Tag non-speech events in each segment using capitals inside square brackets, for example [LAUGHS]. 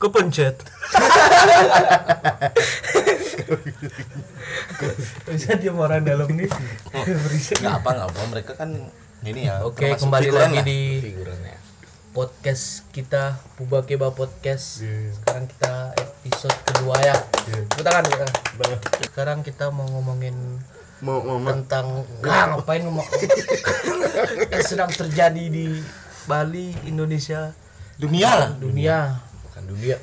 kepencet. Bisa dia orang dalam nih. Berisik. nggak apa nggak apa. Mereka kan ini ya Oke, kembali lagi lah. di figurannya. podcast kita Puba Keba Podcast. Sekarang kita episode kedua ya. Tepuk tangan kita. Sekarang kita mau ngomongin mau mau tentang nggak ngapain ngomong? [LAUGHS] Yang sedang terjadi di Bali, Indonesia, dunia lah. Dunia. Dunia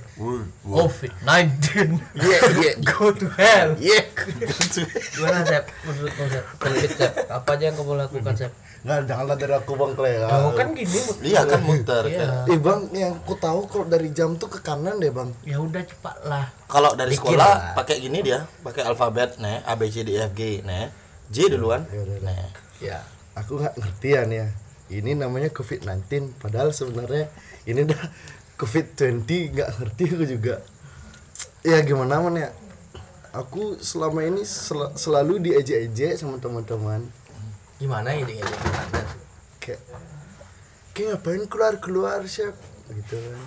COVID-19. iya iya Go to hell. iya Gimana Sep? Menurutmu Sep? COVID Sep. Apa aja yang kamu lakukan Sep? Nggak, janganlah dari aku bang Clay. Oh kan gini. iya kan muter Iya. Eh bang, yang aku tahu kalau dari jam tuh ke kanan deh bang. Ya udah cepat lah. kalau dari Bikin sekolah lah. pakai gini dia pakai alfabet nih A B C D E F G nih J duluan nih ya Aku nggak ngerti ya nih. Ini namanya COVID-19, padahal sebenarnya ini udah COVID-20 nggak ngerti aku juga. Ya gimana man ya? Aku selama ini sel- selalu diejek-ejek sama teman-teman. gimana ini gimana Kayak, kayak ngapain keluar-keluar chef? Gitu kan.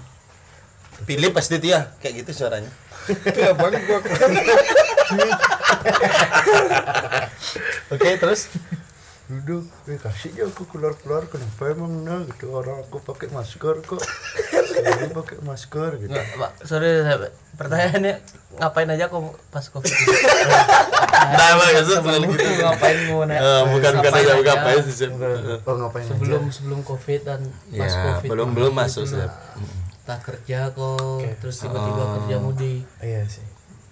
pilih pasti dia kayak gitu suaranya [LAUGHS] Kayak bang gua oke terus duduk eh kasih aja aku keluar keluar kenapa emang nah gitu orang aku pakai masker kok selalu pakai masker gitu Nggak, Pak. Sorry, Sep. pertanyaannya ngapain aja kok pas COVID? nah maksud Sebelum itu ngapain mau nanya? Eh, bukan bukan aja aja? ngapain sih Sep. oh ngapain sebelum sebelum covid dan pas ya covid belum belum masuk Sep. tak kerja kok terus tiba-tiba kerja mudi aja iya sih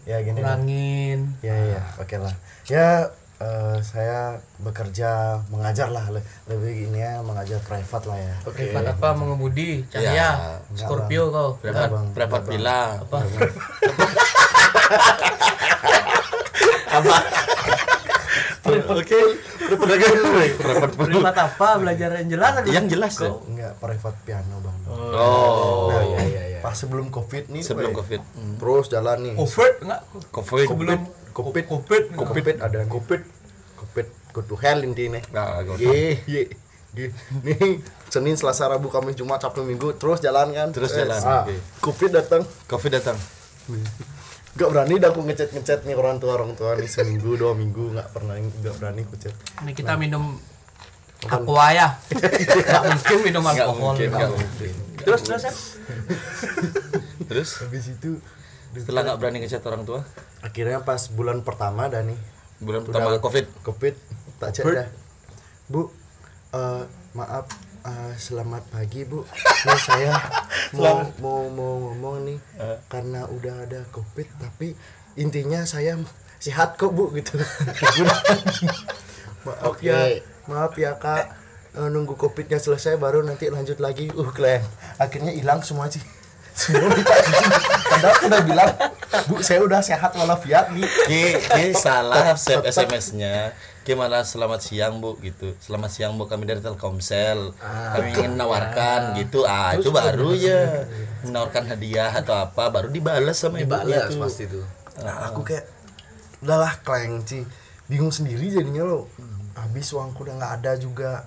ya gini kurangin ya ya oke lah ya eh, saya bekerja mengajar lah le- lebih gini ya mengajar private lah ya. Privat apa? Mengemudi? Ya, cahaya Scorpio kau? Prepat Bang. prepat bila apa? Oke prepat privat apa? Belajar yang jelas kan yang jelas ya? Enggak private piano bang. Oh. Nah, iya, iya, iya. pas sebelum covid nih sebelum Pak, covid. Hmm. terus jalan nih. Covid? Enggak. Covid. Sebelum covid covid covid ada covid go to hell intinya Nggak, nggak usah. Ye, ye, ye. Nih Senin, Selasa, Rabu, Kamis, Jumat, Sabtu, Minggu terus jalan kan? Terus Eh, jalan, ah, oke. Covid datang. covid datang. Gak berani dah aku ngechat ngechat nih orang tua orang tua nih seminggu dua minggu nggak pernah nggak berani aku chat. ini kita minum aqua ya [LAUGHS] nggak mungkin minum alkohol mungkin nggak mungkin. Terus terus ya terus? Habis itu setelah nggak berani ngechat orang tua akhirnya pas bulan pertama dah nih bulan pertama covid Covid tak chat dah. Bu, eh, maaf eh, selamat pagi bu. Nih saya [LAUGHS] mau mau mau ngomong nih karena udah ada covid tapi intinya saya sehat kok bu gitu. [LAUGHS] maaf ya, maaf ya kak. Eh, nunggu covidnya selesai baru nanti lanjut lagi. Uh kalian akhirnya hilang semua sih. Padahal aku udah bilang, bu saya udah sehat walafiat nih. Ki, ki salah save SMS-nya. Gimana selamat siang bu gitu. Selamat siang bu kami dari Telkomsel. kami ingin menawarkan gitu. Ah itu baru ya menawarkan hadiah atau apa baru dibalas sama ibu dibalas itu. pasti tuh Nah, aku kayak udahlah kleng sih. Bingung sendiri jadinya lo. Habis uangku udah nggak ada juga.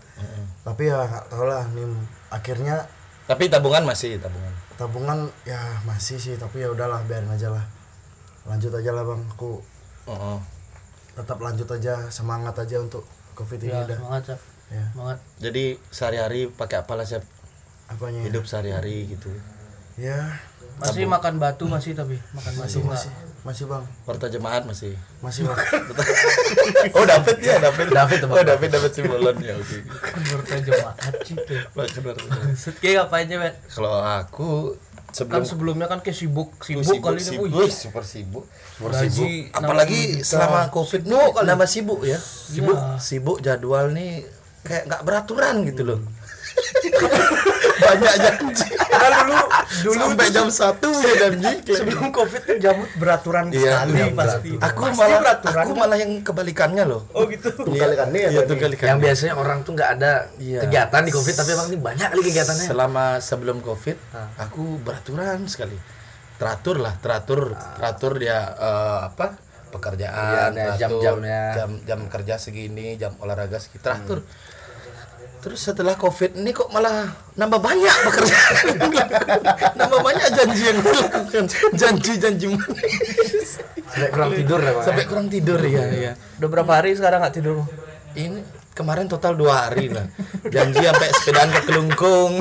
Tapi ya nggak tau lah nih akhirnya Tapi tabungan masih tabungan. tabungan ya masih sih tapi ya udahlah biarin aja lah. Lanjut aja lah Bang. Aku Oh, oh. tetap lanjut aja semangat aja untuk Covid ini ya dah. semangat Sep. Ya. semangat Jadi sehari-hari pakai apa lah Sep? Apanya? Hidup sehari-hari gitu. Ya, masih makan batu masih tapi makan batu masih enggak masih Bang. Warta jemaat masih. Masih Bang. [LAUGHS] Oh David ya David. David, Bang. Oh David David Simbolon ya oke. Menurut jemaat sih Makan warta. Maksud kayak ngapain aja, Bet? Kalau aku Kan sebelum sebelumnya kan kayak sibuk, sibuk, kali ini. sibuk, super sibuk. gaji Apalagi selama covid nih nambah sibuk ya. Sibuk, Iya. sibuk jadwal nih kayak nggak beraturan gitu loh. [LAUGHS] Banyak janji. [LAUGHS] Kan dulu dulu Sampai jam satu ya janji. sebelum covid tuh jamut beraturan Iya, sekali iya, pasti. Aku Pasti malah beraturan. aku malah yang kebalikannya loh. Oh gitu. Ya. Iya Bang? tuh kali yang biasanya orang tuh nggak ada Iya. kegiatan di covid tapi emang ini banyak kali kegiatannya Selama sebelum covid, aku beraturan sekali. Teratur lah, teratur, teratur dia eh, apa? Pekerjaan, Iya, ada teratur, jam-jamnya. jam jam kerja segini, jam olahraga segini, teratur. Terus setelah covid ini kok malah nambah banyak pekerjaan. [LAUGHS] Nambah banyak janji yang dilakukan. Janji-janji Sampai kurang tidur ya bang sampai kurang tidur ya ya Udah berapa hari sekarang nggak tidur? ini kemarin total dua hari lah. Janji sampai sepedaan ke kelungkung.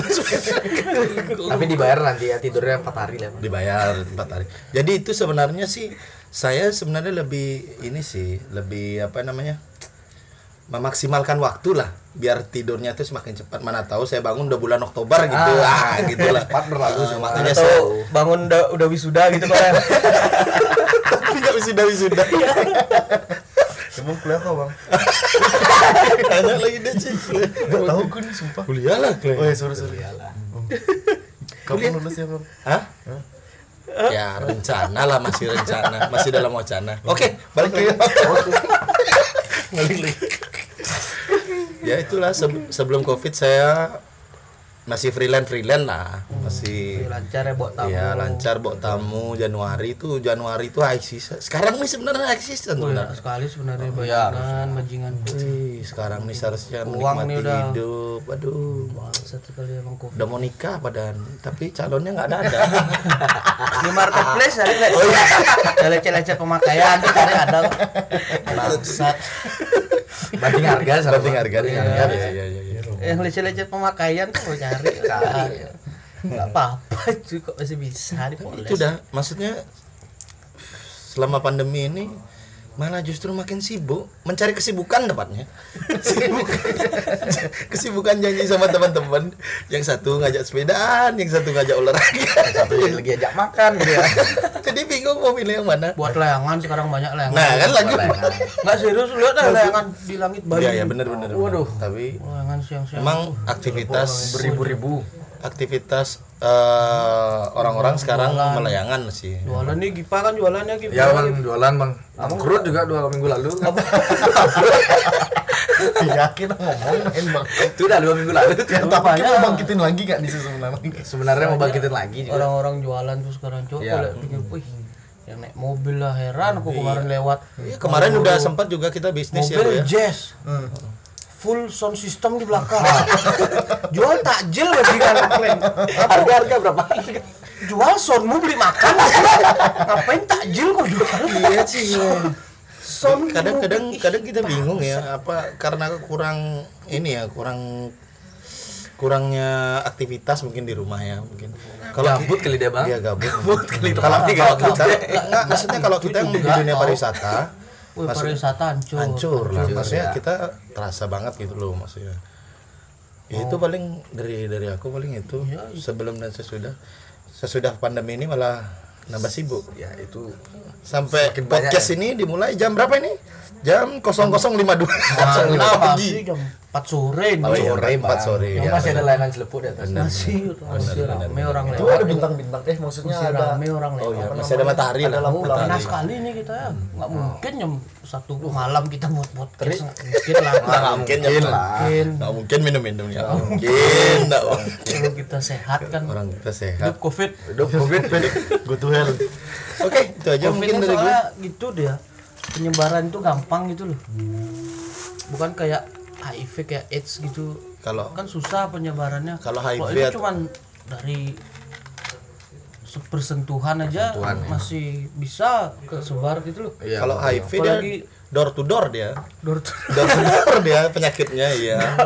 Tapi dibayar nanti ya tidurnya 4 hari lah Bang. dibayar empat hari. Jadi itu sebenarnya sih saya sebenarnya lebih ini sih lebih apa namanya memaksimalkan waktu lah biar tidurnya tuh semakin cepat. Mana tahu saya bangun udah bulan Oktober gitu. Ah, gitu lah. Cepat berlalu. Ah, makanya saya bangun udah, udah wisuda gitu kan? tapi nggak wisuda wisuda. Emang kuliah kok bang? tanya lagi deh sih Gak tahu gue nih sumpah. Kuliah lah Oh kuliah ya sorry sorry Kamu lulus ya bang? Hah? Ya rencana lah masih rencana. Masih dalam wacana. Oke. Balik lagi. [LAUGHS] Balik lagi. Ya itulah se- sebelum covid saya masih freelance freelance lah masih Lancar ya buat tamu. ya lancar bawa tamu Januari itu Januari itu high season sekarang nih sebenarnya high season Oh, sebenarnya enak sekali sebenarnya bajingan, bajingan. Wih, sekarang nih seharusnya Uang menikmati udah. hidup aduh Bangsat sekali emang covid. udah mau nikah padahal tapi calonnya nggak ada ada [LAUGHS] Di marketplace ada nggak? Oh iya. Lecet-lecet pemakaian cari ada. Bangsat. [LAUGHS] banding harga sama Banding Bang. harga ya, harga. ya, ya, ya, ya. Yang lecet-lecet pemakaian tuh mau [LAUGHS] cari. Cari. Enggak apa-apa kok masih bisa dipoles. itu dah maksudnya selama pandemi ini malah justru makin sibuk mencari kesibukan tepatnya [LAUGHS] Sibuk. kesibukan janji sama teman-teman yang satu ngajak sepedaan yang satu ngajak olahraga satu yang lagi ajak makan gitu ya [LAUGHS] jadi bingung mau pilih yang mana buat layangan sekarang banyak layangan. nah kan lagi Enggak serius lihat dah layangan di langit Bali. iya ya benar benar benar. Waduh. tapi Layangan siang-siang. emang aktivitas beribu-ribu aktivitas eh, orang-orang sekarang melayangan sih. Jualan nih Gipa kan jualannya Gipa. ya bang jualan bang. Bangkrut juga dua minggu lalu. [LAUGHS] Yakin ngomong main bang. Itu udah dua minggu lalu. Ya tapi mau bangkitin lagi gak nih sebenarnya? Sebenarnya mau bangkitin lagi juga. Orang-orang jualan tuh sekarang coba Iya. lihat pikir, wih, yang naik mobil lah heran aku kemarin lewat. Iya, kemarin udah sempat juga kita bisnis ya, Bu, mobil ya. jazz. Full sound system di belakang. [LAUGHS] Jual takjil bajingan harga harga berapa? Jual soundmu beli makan. Ngapain takjil kok jual? Iya sih. Sound kadang-kadang kadang kita bingung ya apa karena kurang ini ya kurang kurangnya aktivitas mungkin di rumah ya mungkin. Gabut kali dia bang. Iya gabut. Gabut kali kalau kalau kita maksudnya kalau kita yang di dunia pariwisata Wih, pariwisata hancur. hancur lah. Maksudnya ya. kita terasa banget gitu loh maksudnya. Ya, itu paling dari dari aku paling itu. Sebelum dan sesudah. Sesudah pandemi ini malah nambah sibuk. Ya itu sampai Semakin banyak podcast ini dimulai jam berapa ini? Jam 0052 Nah, kenapa sih jam 4 sore ini? Oh iya, sore empat sore, ya, masih ada layanan celepuk di atas Masih, masih rame orang Itu lewat. ada bintang-bintang eh maksudnya Masih ada rame orang oh iya lewat. masih ada matahari lah lampu lampu Panas sekali nih kita ya. Nggak mungkin jam satu malam kita buat. Nggak mungkin lah. nggak mungkin ya mungkin nggak mungkin minum-minum ya nggak mungkin nggak mungkin Kalau kita sehat kan. orang kita sehat Hidup covid. hidup covid Go to hell oke itu aja Covid mungkin kan dari gue gitu dia. Penyebaran itu gampang gitu loh. Bukan kayak HIV kayak AIDS gitu. kalau Kan susah penyebarannya. Kalau HIV ini atau- cuman dari sepersentuhan aja masih bisa kesebar gitu loh. Iya, kalau. HIV dia door to door dia. Door to door. To door dia penyakitnya iya. [LAUGHS]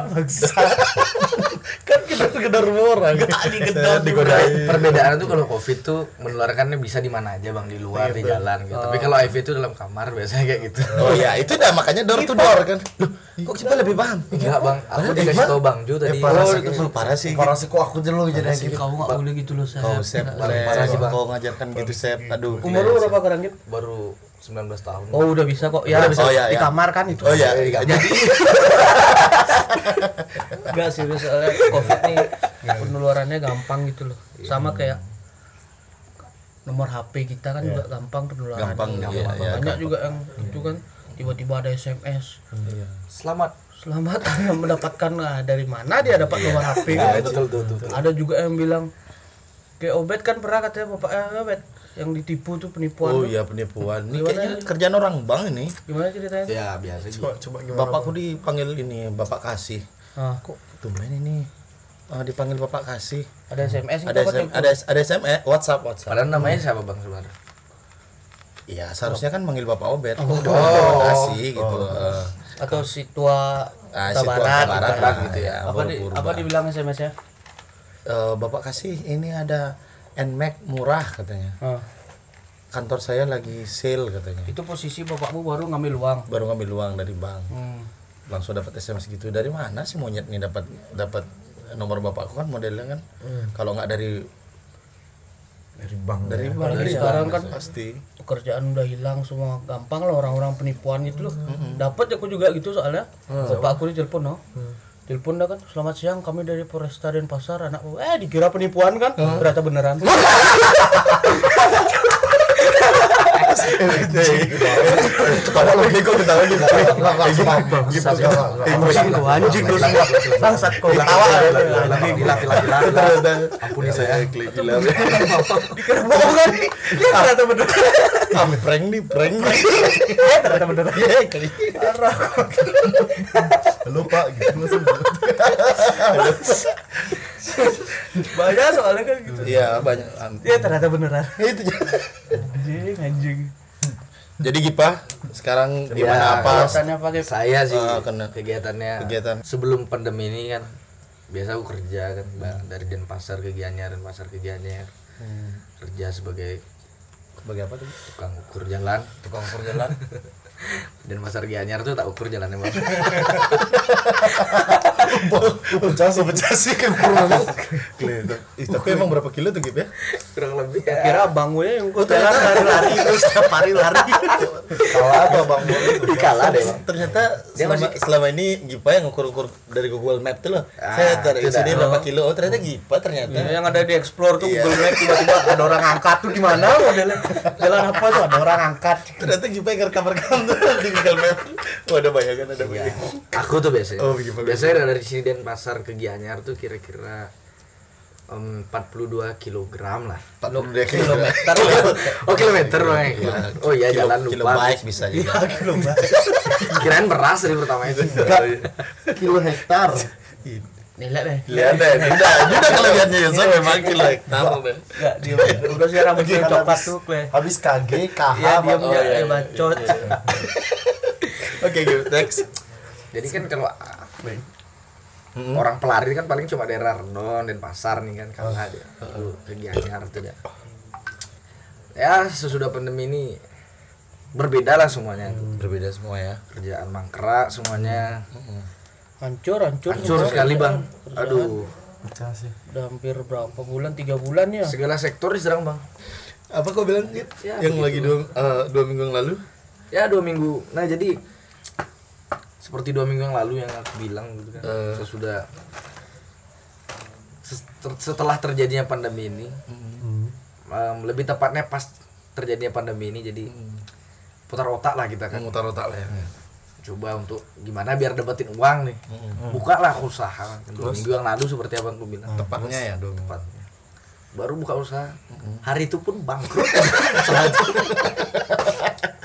Kan kita gedor orang digedor digodain. Perbedaan tuh kalau covid tuh menularkannya bisa di mana aja bang? Di luar di jalan gitu. Tapi kalau HIV itu dalam kamar biasanya kayak gitu. Oh ya itu dah makanya door to door kan. Loh, kok kita lebih paham? Enggak bang. Aku dikasih tau bang Ju tadi. parah Oh, sih. itu- parah sih Parah sih. kok aku jelo jadi Sih, gitu. kau nggak boleh gitu loh saya. kau sep parah. sih, Bang. kau ngajarkan gitu sep. Aduh Umur lu berapa sekarang Gip? baru 19 tahun Oh udah bisa kok. Ya, Udah bisa. Oh, ya, di ya. kamar kan itu. oh ya Jadi [LAUGHS] Enggak serius soalnya covid nih penularannya gampang gitu loh. Sama kayak nomor HP kita kan juga gampang penularannya. Gampang, iya, iya, Banyak juga yang itu kan tiba-tiba ada SMS. Iya. selamat Selamat [LAUGHS] Anda mendapatkan nah, dari mana dia dapat nomor HP Nah, kan? betul betul betul Ada juga yang bilang kayak Obet kan pernah katanya bapaknya Obet yang ditipu tuh penipuan oh tuh. iya penipuan. Ini Gimana kayaknya ini? kerjaan orang bang ini. Gimana ceritanya? ya biasa gitu coba coba gimana bapakku dipanggil ini bapak kasih. Ah. kok tumben ini? Eh, dipanggil bapak kasih. Ada SMS ada SM, ada ada SMS WhatsApp WhatsApp. Padahal namanya siapa bang sebenarnya? Iya seharusnya kan manggil bapak Obet kok udah bapak kasih gitu. Atau si tua ah, Tua si tua Barat, barat, gitu. gitu ya. apa di, apa dibilang SMS-nya? Eh, bapak kasih ini ada Nmax murah katanya. Ah, kantor saya lagi sale katanya. Itu posisi bapakmu baru ngambil uang. baru ngambil uang dari bank. Hmm. langsung dapat SMS gitu. Dari mana sih monyet nih dapat dapat nomor bapakku? Kan modelnya kan kalau nggak dari dari bank dari bank iya, sekarang kan pasti. pekerjaan udah hilang semua. Gampang lah orang-orang penipuan gitu loh. Dapat aku juga gitu soalnya. Bapak aku telepon no. Telepon dah kan, selamat siang kami dari Polresta Denpasar anak eh dikira penipuan kan, ternyata beneran. kalau lagi kok ketawa gitu Emosi lu anjing lu bangsat kau ketawa. Lagi. Ampuni saya. gila Dikira bohong kan? Ya ternyata beneran. kami prank nih prank nih Ya ternyata beneran. Iya, kali. lupa gitu langsung Banyak soalnya kan gitu. iya banyak Ya ternyata beneran. itu Anjing anjing. jadi Gipa sekarang gimana Ya, apa Alasannya pakai Saya sih Ah, kena. kegiatannya Kegiatan. sebelum pandemi ini kan biasa aku kerja kan Bang, dari Denpasar ke Gianyar Denpasar ke Gianyar kerja sebagai sebagai apa tuh tukang ukur jalan tukang ukur jalan [LAUGHS] Denpasar Gianyar tuh tak ukur jalannya bang [LAUGHS] pecah sih. Pecah sih kan kurang Ih, tapi emang berapa kilo tuh Gip ya? Kurang lebih ya. kira bang gue yang gue jalan lari-lari [LAUGHS] terus setiap hari lari. Kalah apa bang kalah deh. bang ternyata Dia selama, masih- selama ini Gipa yang ngukur-ngukur dari Google Map tuh loh. Ah, saya dari itu sini berapa kilo. Oh ternyata Gipa ternyata. Ya, yang ada di explore tuh Iya. Google Map tiba-tiba ada orang angkat tuh gimana modelnya? Jalan apa tuh? Ada orang angkat. Ternyata Gipa yang rekam-rekam tuh di Google Map. Oh ada bayangan ada Ya, bayangan. Aku tuh biasanya. Oh, gimana? biasanya dari sini Denpasar ke Gianyar tuh kira-kira em, 42 kilogram lah. 42 kilometer. oh kilometer bang oh iya Kilo- jalan kilo lupa. baik bisa juga. Kirain beras dari pertama itu. Kilo hektar. Nilai deh lihat deh udah udah kalau lihatnya ya saya memang kilo hektar deh Enggak, dia udah sih rambutnya coklat tuh kue. habis KG KH ya dia punya iya, iya. eh, bacot oke Gip next. Jadi kan kalau orang pelari kan paling cuma daerah Rendon dan pasar nih kan kalau ada Lu ke Gianyar tuh dah ya sesudah pandemi ini berbeda lah semuanya. Berbeda semua ya. Kerjaan mangkrak semuanya. Hancur hancur. Hancur semua. sekali bang. Aduh. Pecah sih. udah hampir berapa bulan? Tiga bulan ya? Segala sektor diserang bang. Apa kau bilang Ya, yang lagi dua eh, dua minggu yang lalu? Ya dua minggu. Nah jadi seperti dua minggu yang lalu yang aku bilang gitu kan. Eh. sesudah setelah terjadinya pandemi ini em, lebih tepatnya pas terjadinya pandemi ini jadi putar otak lah kita kan. Memutar otak lah ya. Coba untuk gimana biar dapetin uang nih. Buka lah usaha. Dua minggu yang lalu seperti apa yang aku bilang. Tepatnya ya dua minggu. tepatnya. Baru buka usaha. Hari itu pun bangkrut. [LAUGHS]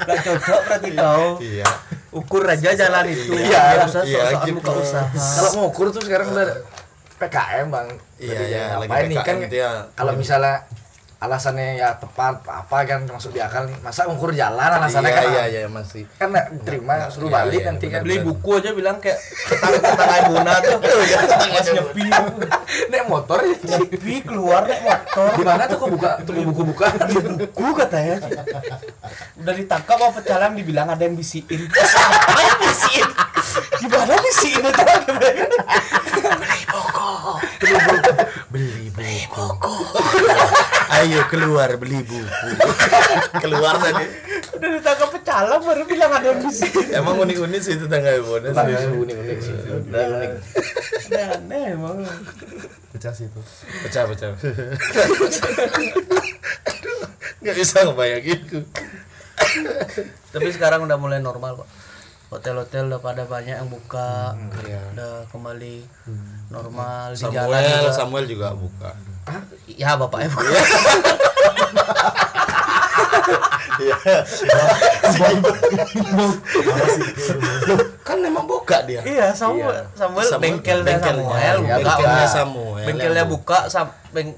Gak cocok berarti kau iya ukur aja jalan itu. Iya, Nggak usah iya, gitu. buka usaha. Kalau mau ukur tuh sekarang udah PKM bang. Iya, iya, ya lagi nih? Kan PKM itu ya. kalau misalnya alasannya ya tepat apa kan masuk di akal nih. Masa ukur jalan alasannya iya kan? iya iya masih. Kan nggak terima suruh Iya, balik iya, nanti kan. beli buku aja bilang kayak tentang tentang Ibuna tuh. Pas nyepi. Naik motor ya. Nyepi keluar naik motor. Di mana tuh kok buka tuh buku buka buku katanya. Udah ditangkap apa pecalang dibilang ada yang bisiin apa yang bisiin gimana bisiin itu? Beli buku ayo keluar beli buku. [LAUGHS] Keluar tadi. Udah ditangkap pecalang baru bilang ada yang bisiin emang unik-unik sih tetangga ibu unik unik sih. Udah unik. Aneh aneh emang. Pecah sih itu. Pecah pecah. [LAUGHS] Nggak bisa ngebayangin tapi sekarang udah mulai normal kok. Hotel-hotel udah pada banyak yang buka iya. udah kembali normal di jalan Samuel juga. Samuel juga buka ya bapaknya buka iya. Kan memang buka dia. Iya, Samuel, Samuel, Samuel, bengkelnya bengkelnya, Samuel, iya, buka. bengkelnya Samuel Bengkelnya buka, sam, beng,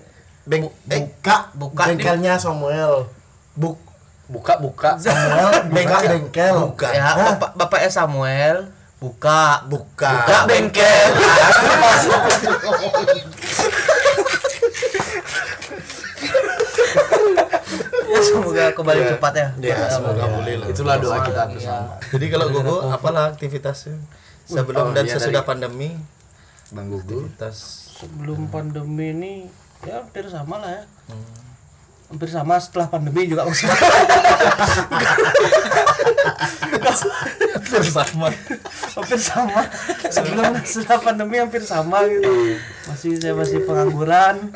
Beng, eh, buka buka. Di- bengkelnya Samuel. Buk buka buka. Samuel buka bengkel. Buka. Ya, bapak, bapaknya Samuel. Buka, buka. Buka bengkel. [LAUGHS] semoga kembali cepat ya. ya semoga boleh lah. Itulah doa kita. bersama jadi kalau gugu apalah aktivitasnya? Sebelum oh, dan iya, sesudah dari- pandemi bang gugu aktivitas. Sebelum pandemi ini ya hampir sama lah ya. Hampir sama setelah pandemi juga maksudnya. bersama hampir sama. Sebelum setelah pandemi hampir sama gitu. Masih saya masih pengangguran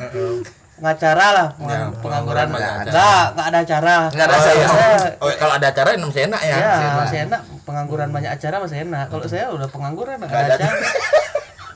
pengacara lah. Ya, pengangguran enggak enggak ada. acara. Nggak ada Kalau saya. saya- oh kalau ada acara masih enak ya. Ya masih enak. Pengangguran banyak acara masih enak. Kalau saya udah pengangguran enggak ada acara. [LAUGHS]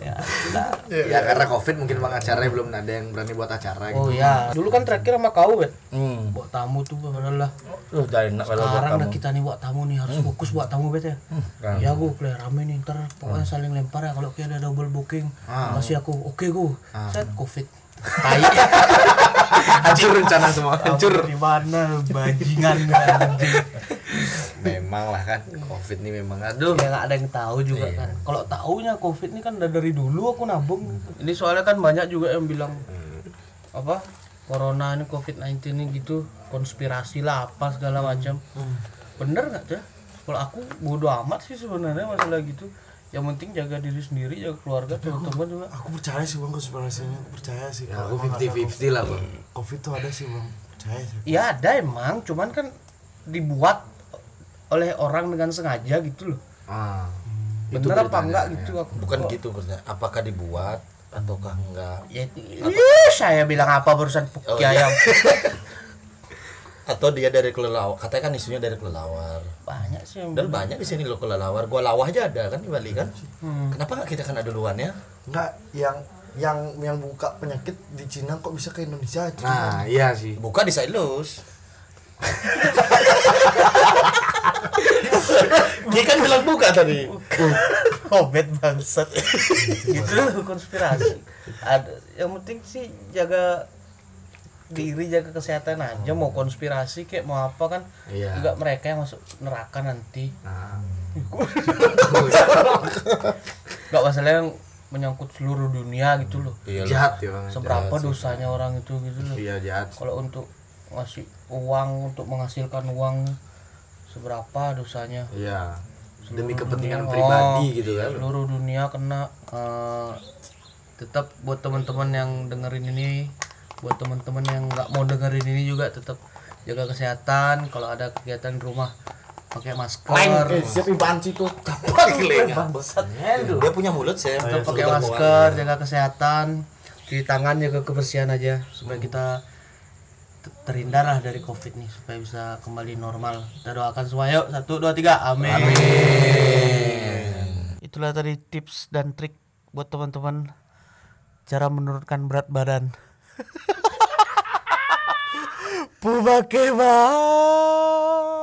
Ya udah. ya karena covid mungkin bang acaranya belum ada yang berani buat acara gitu. oh ya dulu kan terakhir sama kau bet hmm. Buat tamu tuh padahal lah. Duh, udah enak kalau buat sekarang dah kita nih buat tamu nih harus fokus buat tamu bet ya. Kan. ya gue play rame nih ntar pokoknya saling lempar ya. Kalau kayak ada double booking masih aku oke gue set covid tai. [LAUGHS] Hancur rencana semua hancur. di mana bajingan [LAUGHS] memang lah kan covid ini memang aduh. Ya nggak ada yang tahu juga kan. Kalau tahunya covid ini kan udah dari dulu aku nabung. Ini soalnya kan banyak juga yang bilang apa corona ini covid 19 ini gitu konspirasi lah apa segala macam. Bener nggak tuh kalau aku bodo amat sih sebenarnya masalah gitu yang penting jaga diri sendiri jaga keluarga teman-teman juga. aku percaya sih bang konspirasinya. Aku percaya sih. Ya, aku ada 50-50 lah bang. Covid tuh ada sih bang. Percaya sih. Ya ada emang. Cuman kan dibuat oleh orang dengan sengaja gitu loh. Ah bener apa enggak gitu aku bukan gitu maksudnya. Apakah dibuat ataukah enggak? Ya saya bilang apa barusan? Oh, Puki iya. [LAUGHS] atau dia dari kelelawar katanya kan isunya dari kelelawar. Banyak sih yang dan banyak di sini loh kelelawar. Gua lawah aja ada kan di Bali kan? Kenapa nggak kita kena duluan ya? Enggak yang yang yang buka penyakit di Cina kok bisa ke Indonesia? Itu nah iya sih. Buka di Sailus. [LAUGHS] Dia kan bilang buka tadi. Kobet bangsat. Gitu loh konspirasi. Ada yang penting sih jaga diri jaga kesehatan aja mau konspirasi kayak mau apa kan Iya. juga mereka yang masuk neraka nanti. Nah. Nggak masalah yang menyangkut seluruh dunia gitu loh. Iya jahat ya bang. seberapa dosanya orang itu gitu loh. Iya jahat kalau untuk ngasih uang untuk menghasilkan uang seberapa dosanya? Iya. Demi kepentingan dunia. pribadi Oh, gitu kan seluruh dunia kena eh, tetap buat teman-teman yang dengerin ini buat teman-teman yang nggak mau dengerin ini juga tetap jaga kesehatan. Kalau ada kegiatan di rumah pakai masker. Eh siap apaan sih tuh. [LAUGHS] Bangsat. dia punya mulut saya tetap pakai masker jaga kesehatan. Cuci tangan jaga kebersihan aja supaya kita t- terhindar lah dari covid nih supaya bisa kembali normal. Kita doakan semua yuk. Satu dua tiga. Amin, itulah tadi tips dan trik buat teman-teman cara menurunkan berat badan Pubake bang